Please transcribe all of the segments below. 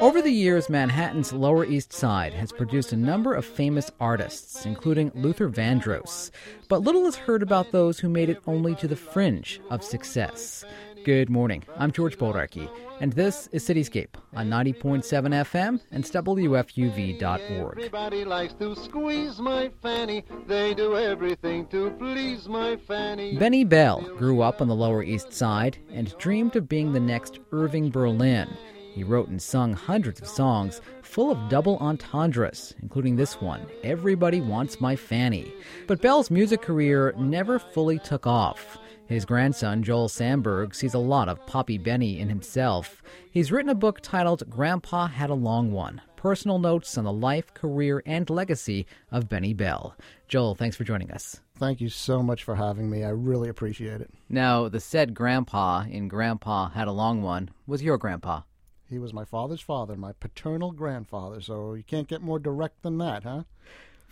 Over the years, Manhattan's Lower East Side has produced a number of famous artists, including Luther Vandross. But little is heard about those who made it only to the fringe of success. Good morning. I'm George Bodarky, and this is Cityscape on 90.7 FM and WFUV.org. Everybody likes to squeeze my fanny. They do everything to please my fanny. Benny Bell grew up on the Lower East Side and dreamed of being the next Irving Berlin. He wrote and sung hundreds of songs full of double entendres, including this one, Everybody Wants My Fanny. But Bell's music career never fully took off. His grandson, Joel Samberg, sees a lot of Poppy Benny in himself. He's written a book titled Grandpa Had a Long One Personal Notes on the Life, Career, and Legacy of Benny Bell. Joel, thanks for joining us. Thank you so much for having me. I really appreciate it. Now, the said grandpa in Grandpa Had a Long One was your grandpa. He was my father's father, my paternal grandfather, so you can't get more direct than that, huh?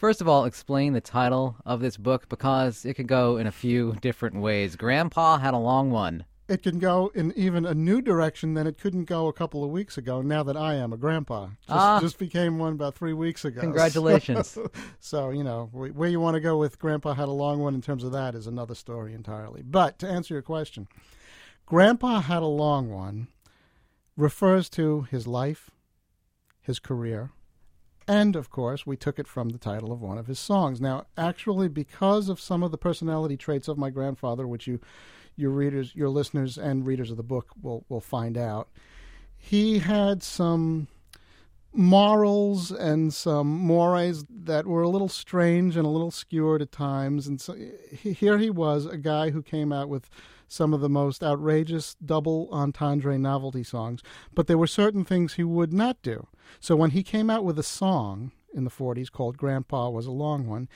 First of all, explain the title of this book because it could go in a few different ways. Grandpa had a long one. It can go in even a new direction than it couldn't go a couple of weeks ago. Now that I am a grandpa, just, Ah. just became one about three weeks ago. Congratulations. so you know where you want to go with Grandpa had a long one in terms of that is another story entirely. But to answer your question, Grandpa had a long one refers to his life, his career, and of course, we took it from the title of one of his songs. Now, actually, because of some of the personality traits of my grandfather, which you, your readers, your listeners, and readers of the book will will find out, he had some morals and some mores that were a little strange and a little skewed at times. And so here he was, a guy who came out with some of the most outrageous double entendre novelty songs, but there were certain things he would not do. So when he came out with a song in the 40s called Grandpa Was a Long One,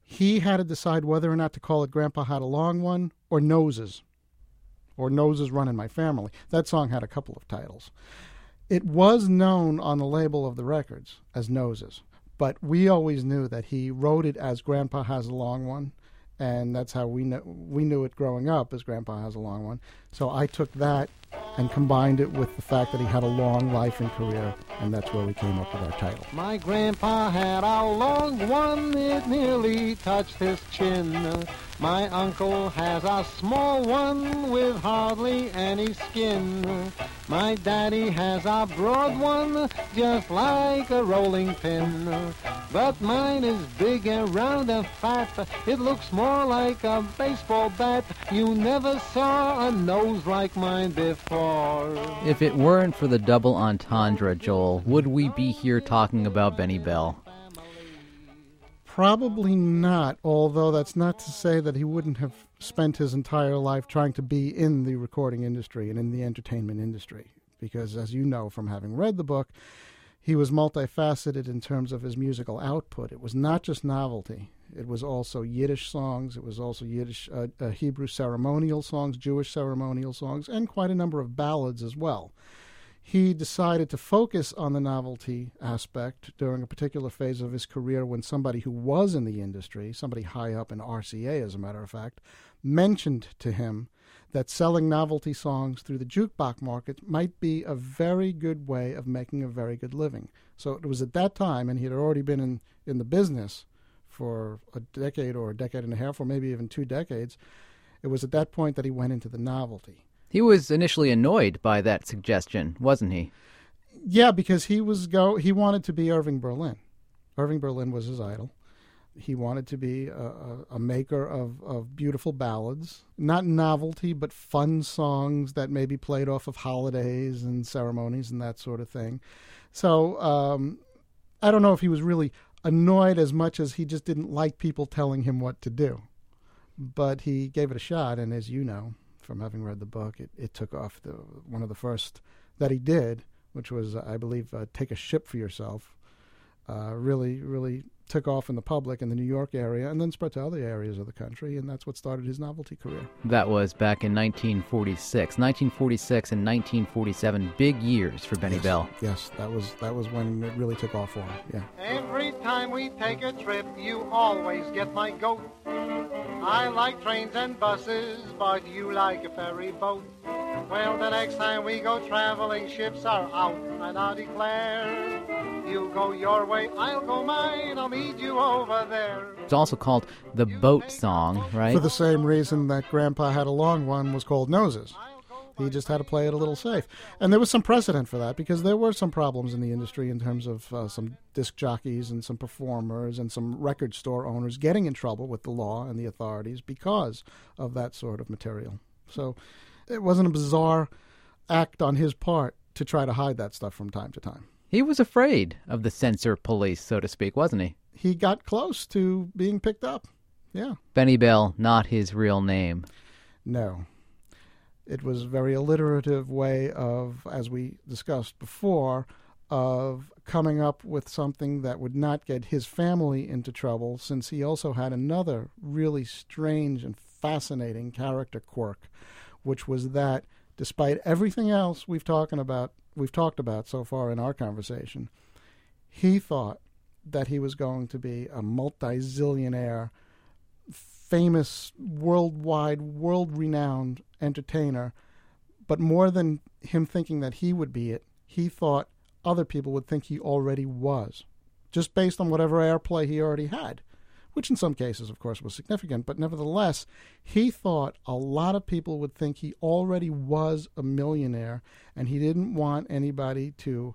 he had to decide whether or not to call it Grandpa Had a Long One or Noses, or Noses Run in My Family. That song had a couple of titles. It was known on the label of the records as Noses, but we always knew that he wrote it as Grandpa Has a Long One, and that's how we knew, we knew it growing up as Grandpa Has a Long One. So I took that and combined it with the fact that he had a long life and career, and that's where we came up with our title. My grandpa had a long one, it nearly touched his chin. My uncle has a small one with hardly any skin. My daddy has a broad one, just like a rolling pin. But mine is big and round and fat. It looks more like a baseball bat. You never saw a nose like mine before. If it weren't for the double entendre, Joel, would we be here talking about Benny Bell? Probably not, although that's not to say that he wouldn't have spent his entire life trying to be in the recording industry and in the entertainment industry. Because, as you know from having read the book, he was multifaceted in terms of his musical output. It was not just novelty, it was also Yiddish songs, it was also Yiddish, uh, uh, Hebrew ceremonial songs, Jewish ceremonial songs, and quite a number of ballads as well he decided to focus on the novelty aspect during a particular phase of his career when somebody who was in the industry, somebody high up in RCA, as a matter of fact, mentioned to him that selling novelty songs through the jukebox market might be a very good way of making a very good living. So it was at that time, and he had already been in, in the business for a decade or a decade and a half, or maybe even two decades. It was at that point that he went into the novelty. He was initially annoyed by that suggestion, wasn't he? Yeah, because he was go he wanted to be Irving Berlin. Irving Berlin was his idol. He wanted to be a, a, a maker of, of beautiful ballads, not novelty, but fun songs that may be played off of holidays and ceremonies and that sort of thing. So um, I don't know if he was really annoyed as much as he just didn't like people telling him what to do. But he gave it a shot, and as you know from having read the book, it, it took off. The one of the first that he did, which was I believe uh, "Take a Ship for Yourself," uh, really really took off in the public in the New York area, and then spread to other areas of the country, and that's what started his novelty career. That was back in 1946. 1946 and 1947, big years for Benny Bell. Yes, that was that was when it really took off for him. Yeah. Every time we take a trip, you always get my goat. I like trains and buses, but you like a ferry boat. Well, the next time we go traveling, ships are out, and I declare, you go your way, I'll go mine, I'll meet you over there. It's also called the boat song, right? For the same reason that Grandpa Had a Long One was called Noses. He just had to play it a little safe. And there was some precedent for that because there were some problems in the industry in terms of uh, some disc jockeys and some performers and some record store owners getting in trouble with the law and the authorities because of that sort of material. So it wasn't a bizarre act on his part to try to hide that stuff from time to time. He was afraid of the censor police, so to speak, wasn't he? He got close to being picked up. Yeah. Benny Bell, not his real name. No. It was a very alliterative way of, as we discussed before, of coming up with something that would not get his family into trouble, since he also had another really strange and fascinating character quirk, which was that despite everything else we've talking about we've talked about so far in our conversation, he thought that he was going to be a multi-zillionaire, famous, worldwide, world-renowned entertainer. But more than him thinking that he would be it, he thought other people would think he already was, just based on whatever airplay he already had, which in some cases, of course, was significant. But nevertheless, he thought a lot of people would think he already was a millionaire, and he didn't want anybody to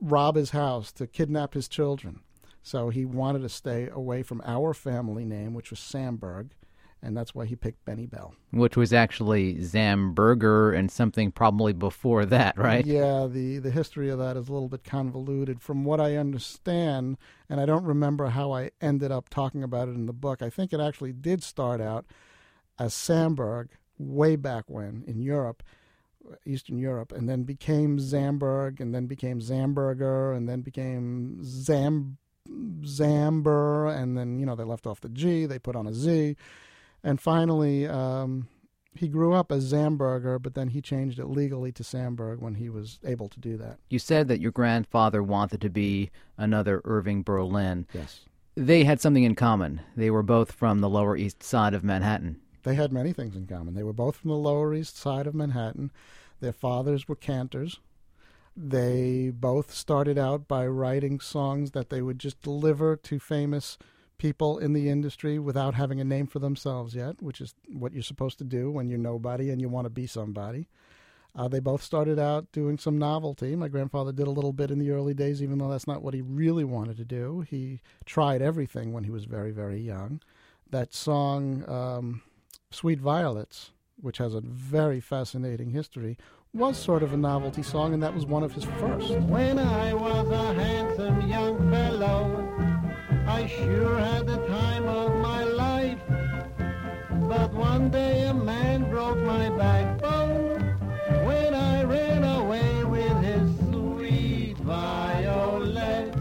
rob his house, to kidnap his children. So he wanted to stay away from our family name, which was Samberg, and that's why he picked Benny Bell. Which was actually Zamberger and something probably before that, right? Yeah, the, the history of that is a little bit convoluted. From what I understand, and I don't remember how I ended up talking about it in the book, I think it actually did start out as Samberg way back when in Europe. Eastern Europe, and then became Zamberg, and then became Zamberger, and then became Zam Zamber, and then you know they left off the G, they put on a Z, and finally um, he grew up as Zamberger, but then he changed it legally to Samberg when he was able to do that. You said that your grandfather wanted to be another Irving Berlin. Yes, They had something in common. They were both from the Lower East Side of Manhattan. they had many things in common. They were both from the Lower East Side of Manhattan. Their fathers were cantors. They both started out by writing songs that they would just deliver to famous people in the industry without having a name for themselves yet, which is what you're supposed to do when you're nobody and you want to be somebody. Uh, they both started out doing some novelty. My grandfather did a little bit in the early days, even though that's not what he really wanted to do. He tried everything when he was very, very young. That song, um, Sweet Violets, which has a very fascinating history, was sort of a novelty song, and that was one of his first. When I was a handsome young fellow, I sure had the time of my life. But one day a man broke my backbone when I ran away with his sweet violets,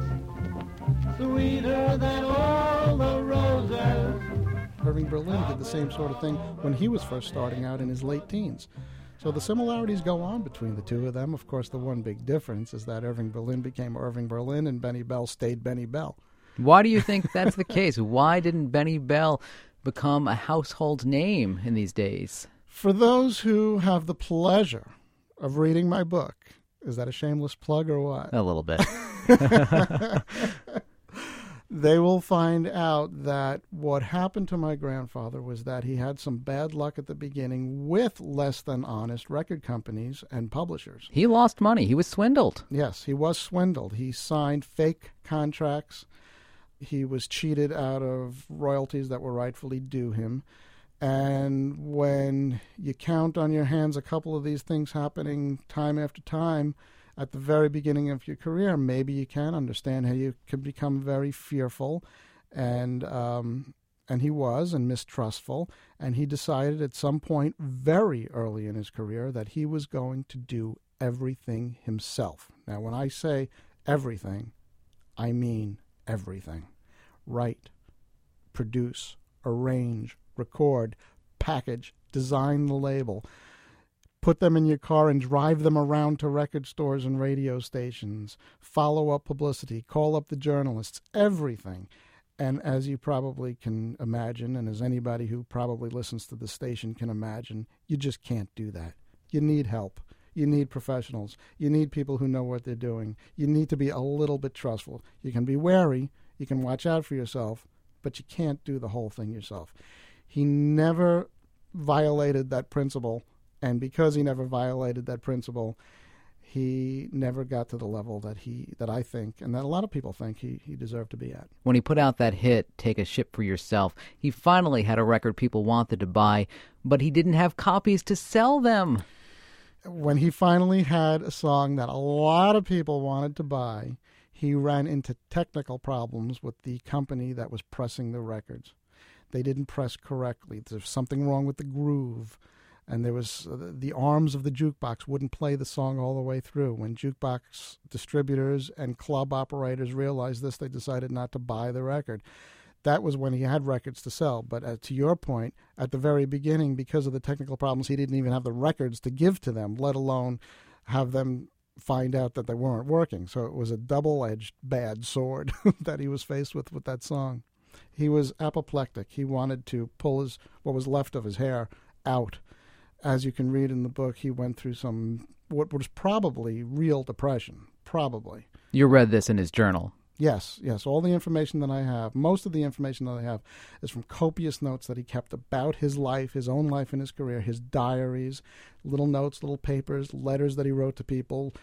sweeter than all the roses. Irving Berlin did the same sort of thing when he was first starting out in his late teens. So the similarities go on between the two of them. Of course, the one big difference is that Irving Berlin became Irving Berlin and Benny Bell stayed Benny Bell. Why do you think that's the case? Why didn't Benny Bell become a household name in these days? For those who have the pleasure of reading my book, is that a shameless plug or what? A little bit. they will find out that what happened to my grandfather was that he had some bad luck at the beginning with less than honest record companies and publishers. He lost money. He was swindled. Yes, he was swindled. He signed fake contracts. He was cheated out of royalties that were rightfully due him. And when you count on your hands a couple of these things happening time after time, at the very beginning of your career, maybe you can understand how you can become very fearful, and um, and he was and mistrustful, and he decided at some point very early in his career that he was going to do everything himself. Now, when I say everything, I mean everything: write, produce, arrange, record, package, design the label put them in your car and drive them around to record stores and radio stations, follow up publicity, call up the journalists, everything. And as you probably can imagine, and as anybody who probably listens to the station can imagine, you just can't do that. You need help. You need professionals. You need people who know what they're doing. You need to be a little bit trustful. You can be wary. You can watch out for yourself, but you can't do the whole thing yourself. He never violated that principle, and because he never violated that principle, he never got to the level that he that I think and that a lot of people think he, he deserved to be at. When he put out that hit, Take a Ship for Yourself, he finally had a record people wanted to buy, but he didn't have copies to sell them. When he finally had a song that a lot of people wanted to buy, he ran into technical problems with the company that was pressing the records. They didn't press correctly. There's something wrong with the groove and there was uh, the arms of the jukebox wouldn't play the song all the way through. When jukebox distributors and club operators realized this, they decided not to buy the record. That was when he had records to sell. But uh, to your point, at the very beginning, because of the technical problems, he didn't even have the records to give to them, let alone have them find out that they weren't working. So it was a double edged bad sword that he was faced with with that song. He was apoplectic. He wanted to pull his what was left of his hair out as you can read in the book, he went through some what was probably real depression. Probably. You read this in his journal. Yes, yes. All the information that I have, most of the information that I have, is from copious notes that he kept about his life, his own life and his career, his diaries, little notes, little papers, letters that he wrote to people,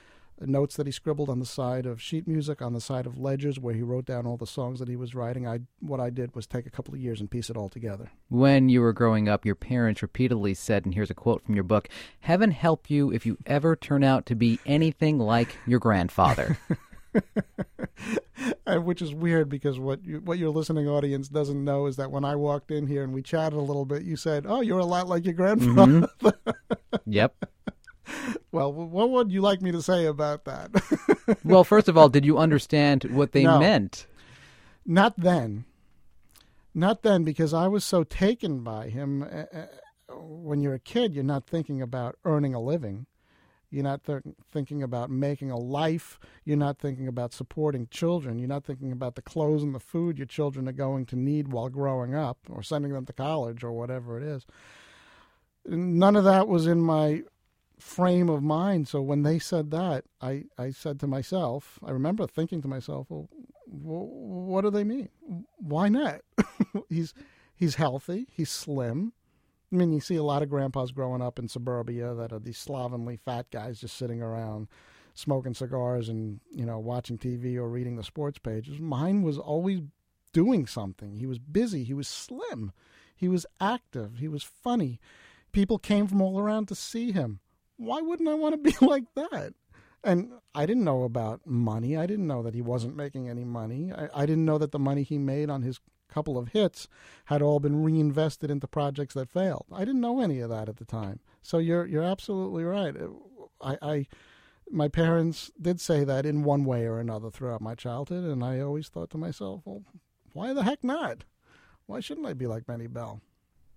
notes that he scribbled on the side of sheet music, on the side of ledgers where he wrote down all the songs that he was writing. I what I did was take a couple of years and piece it all together. When you were growing up, your parents repeatedly said, and here's a quote from your book: "Heaven help you if you ever turn out to be anything like your grandfather." Which is weird because what you, what your listening audience doesn't know is that when I walked in here and we chatted a little bit, you said, "Oh, you're a lot like your grandfather." Mm-hmm. yep. Well, what would you like me to say about that? well, first of all, did you understand what they no, meant? Not then. Not then, because I was so taken by him. Uh, when you're a kid, you're not thinking about earning a living. You're not th- thinking about making a life. You're not thinking about supporting children. You're not thinking about the clothes and the food your children are going to need while growing up or sending them to college or whatever it is. None of that was in my frame of mind. So when they said that, I, I said to myself, I remember thinking to myself, well, what do they mean? Why not? he's he's healthy, he's slim. I mean, you see a lot of grandpas growing up in suburbia that are these slovenly fat guys just sitting around smoking cigars and you know watching TV or reading the sports pages. Mine was always doing something. He was busy. He was slim. He was active. He was funny. People came from all around to see him why wouldn't I want to be like that? And I didn't know about money. I didn't know that he wasn't making any money. I, I didn't know that the money he made on his couple of hits had all been reinvested into projects that failed. I didn't know any of that at the time. So you're you're absolutely right. I, I my parents did say that in one way or another throughout my childhood, and I always thought to myself, well, why the heck not? Why shouldn't I be like Benny Bell?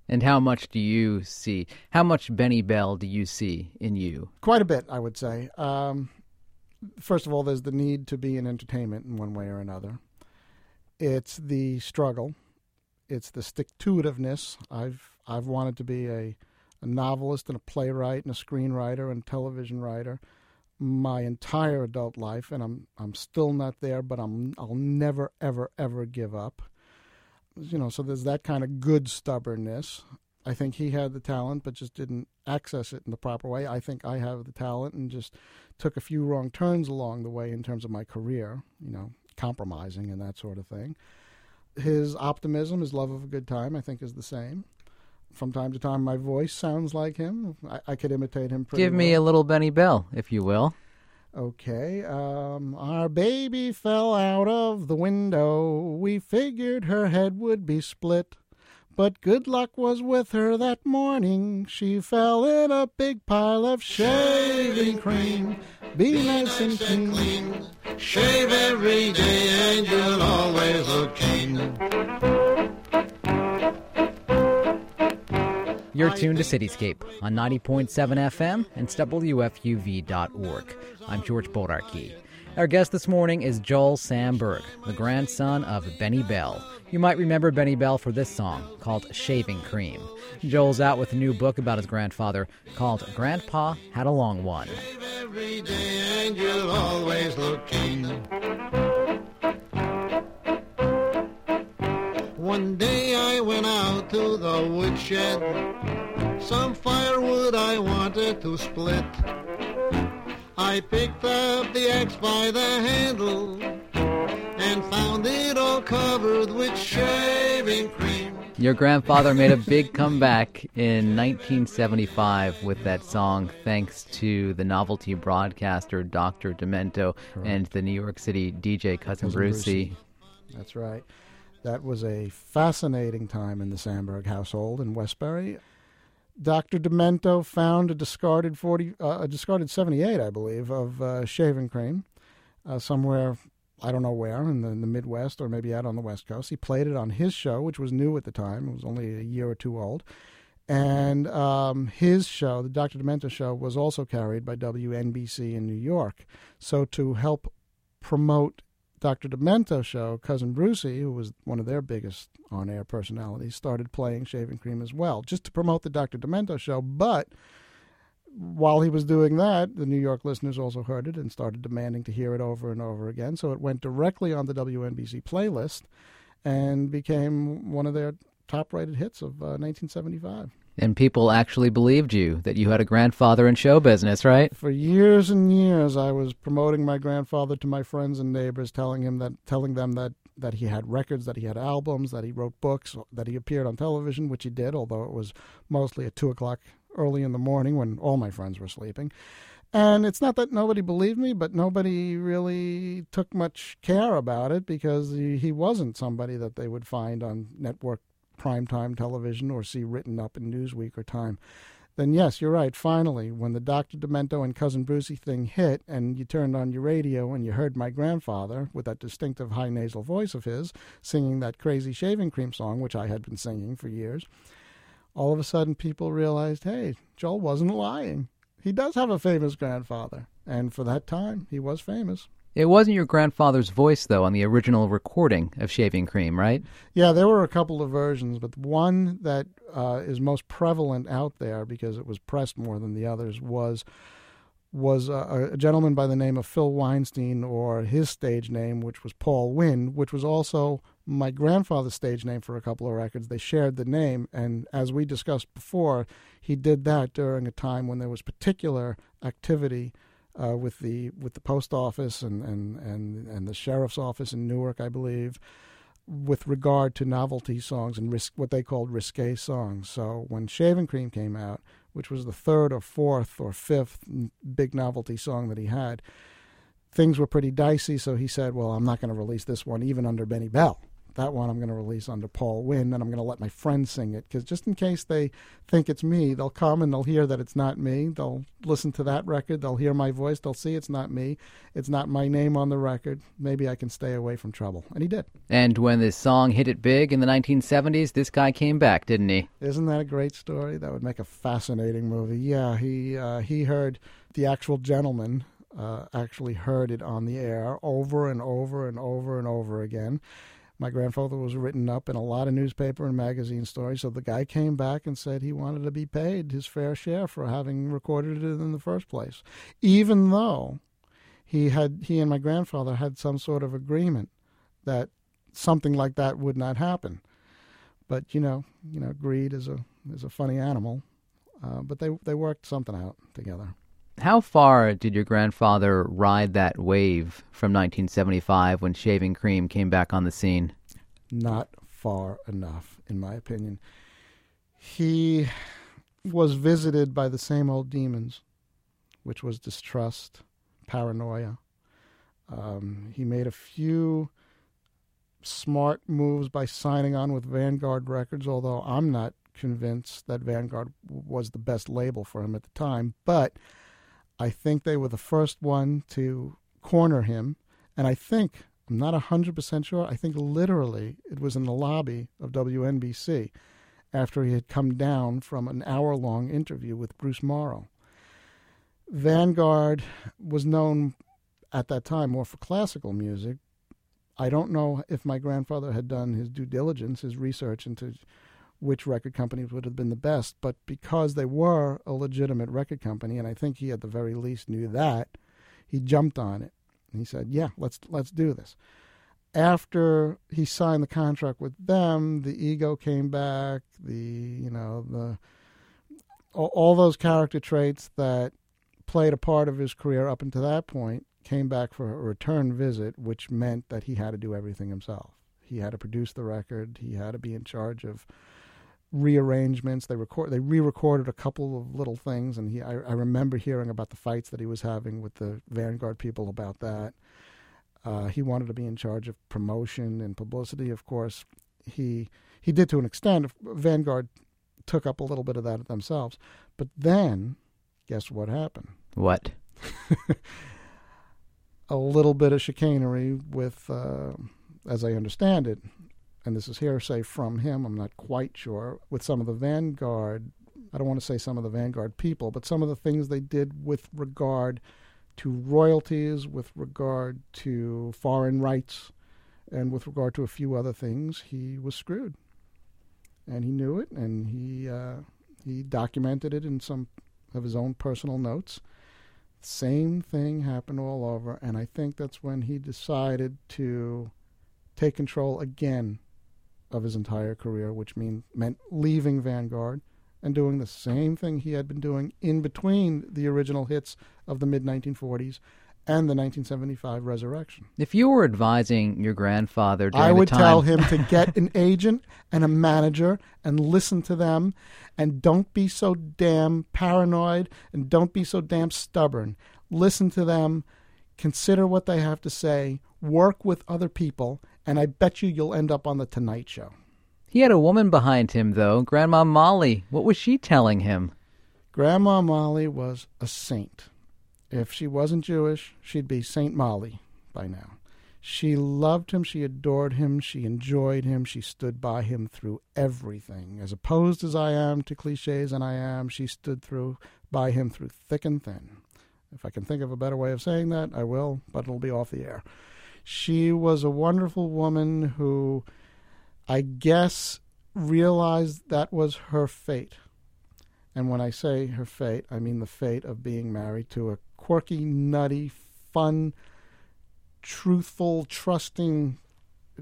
And how much do you see? How much Benny Bell do you see in you? Quite a bit, I would say. Um, first of all, there's the need to be in entertainment in one way or another. It's the struggle. It's the stick to itiveness. I've I've wanted to be a, a novelist and a playwright and a screenwriter and television writer my entire adult life, and I'm I'm still not there, but I'm I'll never ever ever give up you know, so there's that kind of good stubbornness. I think he had the talent, but just didn't access it in the proper way. I think I have the talent and just took a few wrong turns along the way in terms of my career, you know, compromising and that sort of thing. His optimism, his love of a good time, I think is the same. From time to time, my voice sounds like him. I, I could imitate him pretty Give me well. a little Benny Bell, if you will. Okay, um, our baby fell out of the window. We figured her head would be split. But good luck was with her that morning. She fell in a big pile of shaving cream. Be nice and clean. Shave every day and you'll always look keen. You're tuned to Cityscape on 90.7 FM and WFUV.org. I'm George Bodarky. Our guest this morning is Joel Samberg, the grandson of Benny Bell. You might remember Benny Bell for this song called Shaving Cream. Joel's out with a new book about his grandfather called Grandpa Had a Long One. Every day and you'll always look keen. One day I went out to the woodshed. Some firewood I wanted to split. I picked up the axe by the handle and found it all covered with shaving cream. Your grandfather made a big comeback in 1975 with that song, thanks to the novelty broadcaster Dr. Demento and the New York City DJ Cousin, Cousin Brucey. That's right. That was a fascinating time in the Samberg household in Westbury. Dr. Demento found a discarded 40, uh, a discarded 78, I believe, of uh, shaving cream uh, somewhere, I don't know where, in the, in the Midwest or maybe out on the West Coast. He played it on his show, which was new at the time. It was only a year or two old. And um, his show, the Dr. Demento show, was also carried by WNBC in New York. So to help promote Dr. Demento show, Cousin Brucey, who was one of their biggest on air personalities, started playing Shaving Cream as well, just to promote the Dr. Demento show. But while he was doing that, the New York listeners also heard it and started demanding to hear it over and over again. So it went directly on the WNBC playlist and became one of their top rated hits of uh, 1975. And people actually believed you that you had a grandfather in show business, right? For years and years, I was promoting my grandfather to my friends and neighbors, telling him that, telling them that that he had records, that he had albums, that he wrote books, that he appeared on television, which he did, although it was mostly at two o'clock early in the morning when all my friends were sleeping. And it's not that nobody believed me, but nobody really took much care about it because he, he wasn't somebody that they would find on network primetime television or see written up in Newsweek or Time, then yes, you're right. Finally, when the Dr. Demento and Cousin Brucey thing hit and you turned on your radio and you heard my grandfather with that distinctive high nasal voice of his singing that crazy shaving cream song, which I had been singing for years, all of a sudden people realized, hey, Joel wasn't lying. He does have a famous grandfather. And for that time, he was famous. It wasn't your grandfather's voice, though, on the original recording of Shaving Cream, right? Yeah, there were a couple of versions, but the one that uh, is most prevalent out there because it was pressed more than the others was was a, a, gentleman by the name of Phil Weinstein, or his stage name, which was Paul Wynn, which was also my grandfather's stage name for a couple of records. They shared the name, and as we discussed before, he did that during a time when there was particular activity uh, with the with the post office and, and, and, and the sheriff's office in Newark, I believe, with regard to novelty songs and risk, what they called risque songs. So when Shaving Cream came out, which was the third or fourth or fifth big novelty song that he had, things were pretty dicey. So he said, "Well, I'm not going to release this one even under Benny Bell." That one I'm going to release under Paul Wynn, and I'm going to let my friends sing it because just in case they think it's me, they'll come and they'll hear that it's not me. They'll listen to that record, they'll hear my voice, they'll see it's not me, it's not my name on the record. Maybe I can stay away from trouble, and he did. And when this song hit it big in the 1970s, this guy came back, didn't he? Isn't that a great story? That would make a fascinating movie. Yeah, he uh, he heard the actual gentleman uh, actually heard it on the air over and over and over and over again. My grandfather was written up in a lot of newspaper and magazine stories, so the guy came back and said he wanted to be paid his fair share for having recorded it in the first place, even though he had he and my grandfather had some sort of agreement that something like that would not happen. But you know, you know, greed is a is a funny animal. Uh, but they they worked something out together. How far did your grandfather ride that wave from 1975 when Shaving Cream came back on the scene? Not far enough, in my opinion. He was visited by the same old demons, which was distrust, paranoia. Um, he made a few smart moves by signing on with Vanguard Records, although I'm not convinced that Vanguard was the best label for him at the time. But I think they were the first one to corner him. And I think, I'm not 100% sure, I think literally it was in the lobby of WNBC after he had come down from an hour long interview with Bruce Morrow. Vanguard was known at that time more for classical music. I don't know if my grandfather had done his due diligence, his research into which record companies would have been the best, but because they were a legitimate record company, and I think he at the very least knew that, he jumped on it. And he said, "Yeah, let's let's do this." After he signed the contract with them, the ego came back. The you know the all, all those character traits that played a part of his career up until that point came back for a return visit, which meant that he had to do everything himself. He had to produce the record. He had to be in charge of rearrangements. They record they re-recorded a couple of little things, and he I, I remember hearing about the fights that he was having with the Vanguard people about that. Uh, he wanted to be in charge of promotion and publicity. Of course, he he did to an extent. Vanguard took up a little bit of that themselves, but then guess what happened? What? a little bit of chicanery with, uh, as I understand it, and this is hearsay from him, I'm not quite sure, with some of the Vanguard, I don't want to say some of the Vanguard people, but some of the things they did with regard to royalties, with regard to foreign rights, and with regard to a few other things, he was screwed. And he knew it, and he uh, he documented it in some of his own personal notes. Same thing happened all over, and I think that's when he decided to take control again of his entire career, which mean, meant leaving Vanguard and doing the same thing he had been doing in between the original hits of the mid 1940s and the 1975 resurrection. If you were advising your grandfather during I would time, tell him to get an agent and a manager and listen to them and don't be so damn paranoid and don't be so damn stubborn. Listen to them, consider what they have to say, work with other people, and I bet you you'll end up on the Tonight Show. he had a woman behind him, though, Grandma Molly. What was she telling him? Grandma Molly was a saint. If she wasn't Jewish, she'd be Saint Molly by now. She loved him, she adored him, she enjoyed him, she stood by him through everything. As opposed as I am to cliches, and I am, she stood through by him through thick and thin. If I can think of a better way of saying that, I will, but it'll be off the air. She was a wonderful woman who I guess realized that was her fate. And when I say her fate, I mean the fate of being married to a quirky, nutty, fun, truthful, trusting,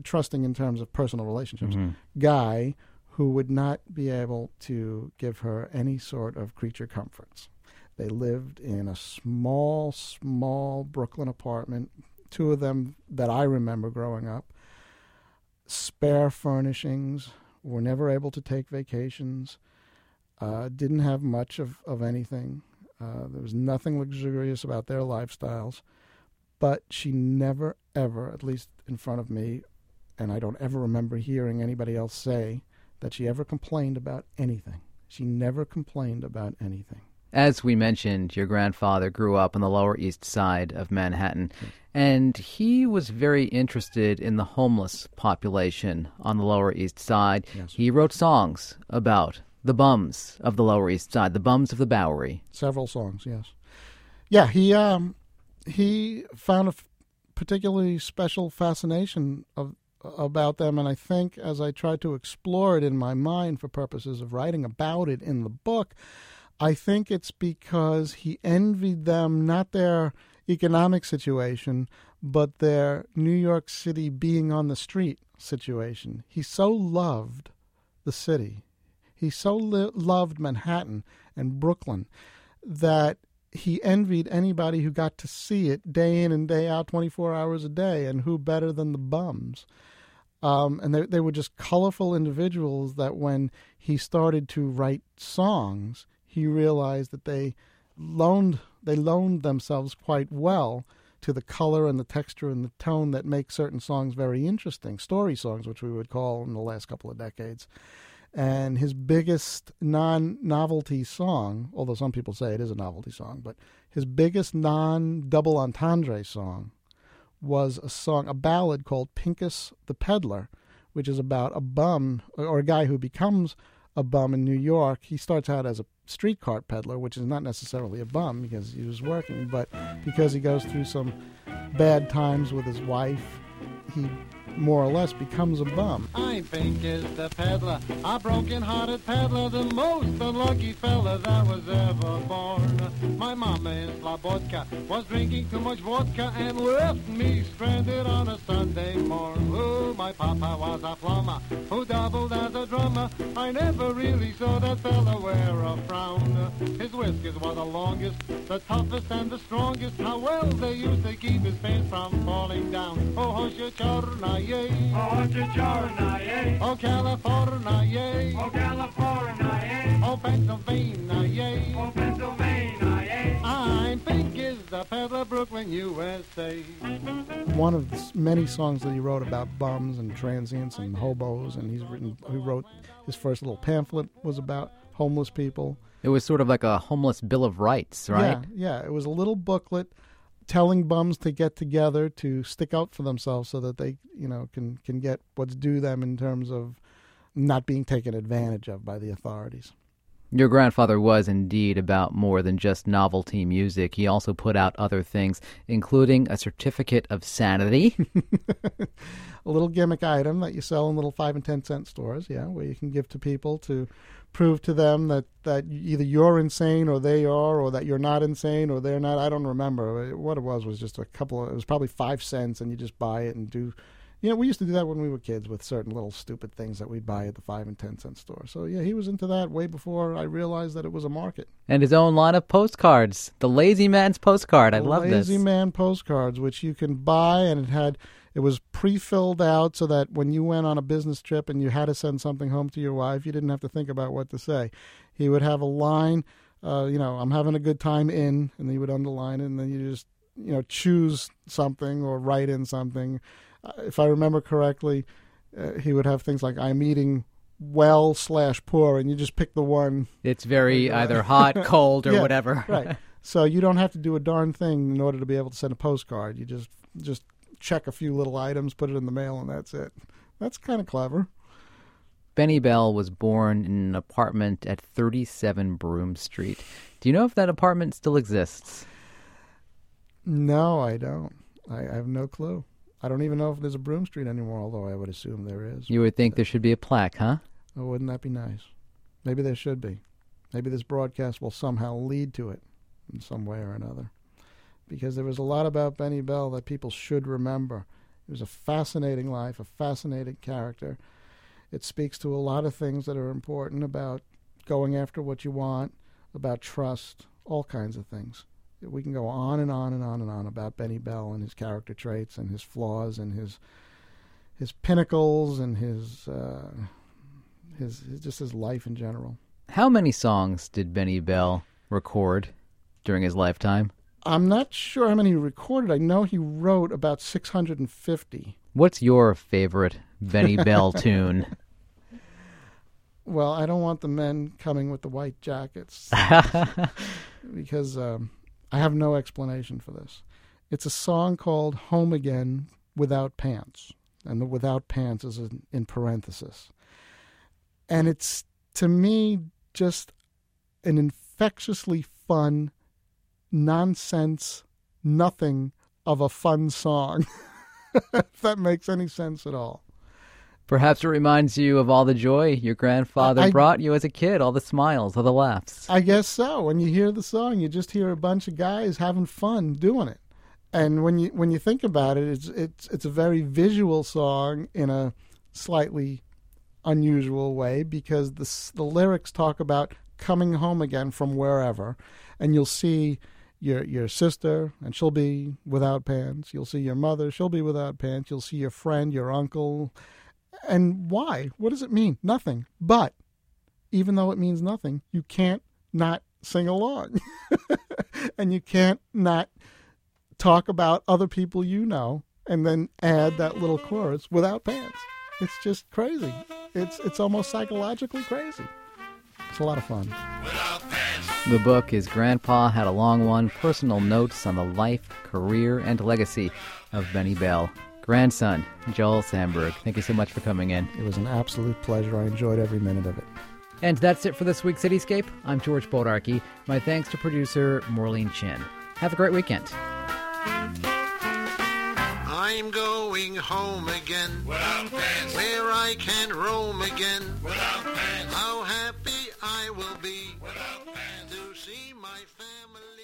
trusting in terms of personal relationships, mm-hmm. guy who would not be able to give her any sort of creature comforts. They lived in a small, small Brooklyn apartment, two of them that I remember growing up. Spare furnishings, were never able to take vacations, uh, didn't have much of, of anything. Uh, there was nothing luxurious about their lifestyles. But she never, ever, at least in front of me, and I don't ever remember hearing anybody else say that she ever complained about anything. She never complained about anything. As we mentioned, your grandfather grew up on the Lower East Side of Manhattan, and he was very interested in the homeless population on the Lower East Side. Yes. He wrote songs about the bums of the Lower East Side, the bums of the Bowery. Several songs, yes. Yeah, he um, he found a f- particularly special fascination of about them, and I think as I tried to explore it in my mind for purposes of writing about it in the book, I think it's because he envied them not their economic situation, but their New York City being on the street situation. He so loved the city. He so li- loved Manhattan and Brooklyn that he envied anybody who got to see it day in and day out, 24 hours a day, and who better than the bums. Um, and they, they were just colorful individuals that when he started to write songs, he realized that they loaned they loaned themselves quite well to the color and the texture and the tone that make certain songs very interesting, story songs, which we would call in the last couple of decades. And his biggest non novelty song, although some people say it is a novelty song, but his biggest non double entendre song was a song, a ballad called Pincus the Peddler, which is about a bum or a guy who becomes a bum in New York. He starts out as a street cart peddler, which is not necessarily a bum because he was working, but because he goes through some bad times with his wife, he more or less becomes a bum. I'm Pincus the peddler, a broken-hearted peddler, the most unlucky fella that was ever born. My mama in Slobodka was drinking too much vodka and left me stranded on a Sunday morn. Oh, my papa was a plumber who doubled as a drummer. I never really saw that fella wear a frown. His whiskers were the longest, the toughest and the strongest. How well they used to keep his pants from falling down. Oh, Hosha Chorna, yay. Oh, Georgia, yay. Oh, California, yay. Oh, California, yay. Oh, Pennsylvania, yay. Oh, Pennsylvania, yay. I'm Pincus the peddler, Brooklyn, USA. One of the many songs that he wrote about bums and transients and hobos, and he's written. He wrote his first little pamphlet was about homeless people. It was sort of like a homeless Bill of Rights, right? Yeah, yeah. It was a little booklet telling bums to get together to stick out for themselves so that they, you know, can can get what's due them in terms of not being taken advantage of by the authorities. Your grandfather was indeed about more than just novelty music. He also put out other things, including a certificate of sanity. a little gimmick item that you sell in little five and ten cent stores, yeah, where you can give to people to prove to them that that either you're insane or they are, or that you're not insane or they're not. I don't remember what it was. Was just a couple. Of, it was probably five cents, and you just buy it and do. You know, we used to do that when we were kids with certain little stupid things that we'd buy at the five and ten cent store. So yeah, he was into that way before I realized that it was a market. and his own line of postcards. The Lazy Man's postcard. I love this. Lazy Man postcards, which you can buy, and it had it was pre-filled out so that when you went on a business trip and you had to send something home to your wife, you didn't have to think about what to say. He would have a line, uh, you know, I'm having a good time in, and he would underline it, and then you just you know choose something or write in something. Uh, if I remember correctly, uh, he would have things like I'm eating well slash poor, and you just pick the one It's very either hot, cold, or Yeah, whatever. right. So you don't have to do a darn thing in order to be able to send a postcard. You just just check a few little items, put it in the mail, and that's it. That's kind of clever. Benny Bell was born in an apartment at 37 Broome Street. Do you know if that apartment still exists? No, I don't. I, I have no clue. I don't even know if there's a Broome Street anymore, although I would assume there is. You would think there should be a plaque, huh? Oh, wouldn't that be nice? Maybe there should be. Maybe this broadcast will somehow lead to it in some way or another. Because there was a lot about Benny Bell that people should remember. It was a fascinating life, a fascinating character. It speaks to a lot of things that are important about going after what you want, about trust, all kinds of things. We can go on and on and on and on about Benny Bell and his character traits and his flaws and his his pinnacles and his uh, his, his just his life in general. How many songs did Benny Bell record during his lifetime? I'm not sure how many he recorded. I know he wrote about 650. What's your favorite Benny Bell tune? Well, I don't want the men coming with the white jackets because um, I have no explanation for this. It's a song called Home Again Without Pants. And the without pants is in, in parenthesis. And it's, to me, just an infectiously fun, nonsense, nothing of a fun song. if that makes any sense at all. Perhaps it reminds you of all the joy your grandfather I- brought you as a kid, all the smiles, all the laughs. I guess so. When you hear the song, you just hear a bunch of guys having fun doing it. And when you when you think about it, it's it's it's a very visual song in a slightly unusual way because the the lyrics talk about coming home again from wherever, and you'll see your your sister and she'll be without pants. You'll see your mother, she'll be without pants. You'll see your friend, your uncle. And why? What does it mean? Nothing. But even though it means nothing, you can't not sing along. and you can't not talk about other people you know and then add that little chorus without pants. It's just crazy. It's it's almost psychologically crazy. It's a lot of fun. The book is Grandpa Had a Long One Personal Notes on the Life, Career, and Legacy of Benny Bell. Grandson, Joel Samberg, thank you so much for coming in. It was an absolute pleasure. I enjoyed every minute of it. And that's it for this week's Cityscape. I'm George Bodarky. My thanks to producer Maureen Chin. Have a great weekend. I'm going home again, pants, where I can roam again. pants, How happy I will be pants. to see my family.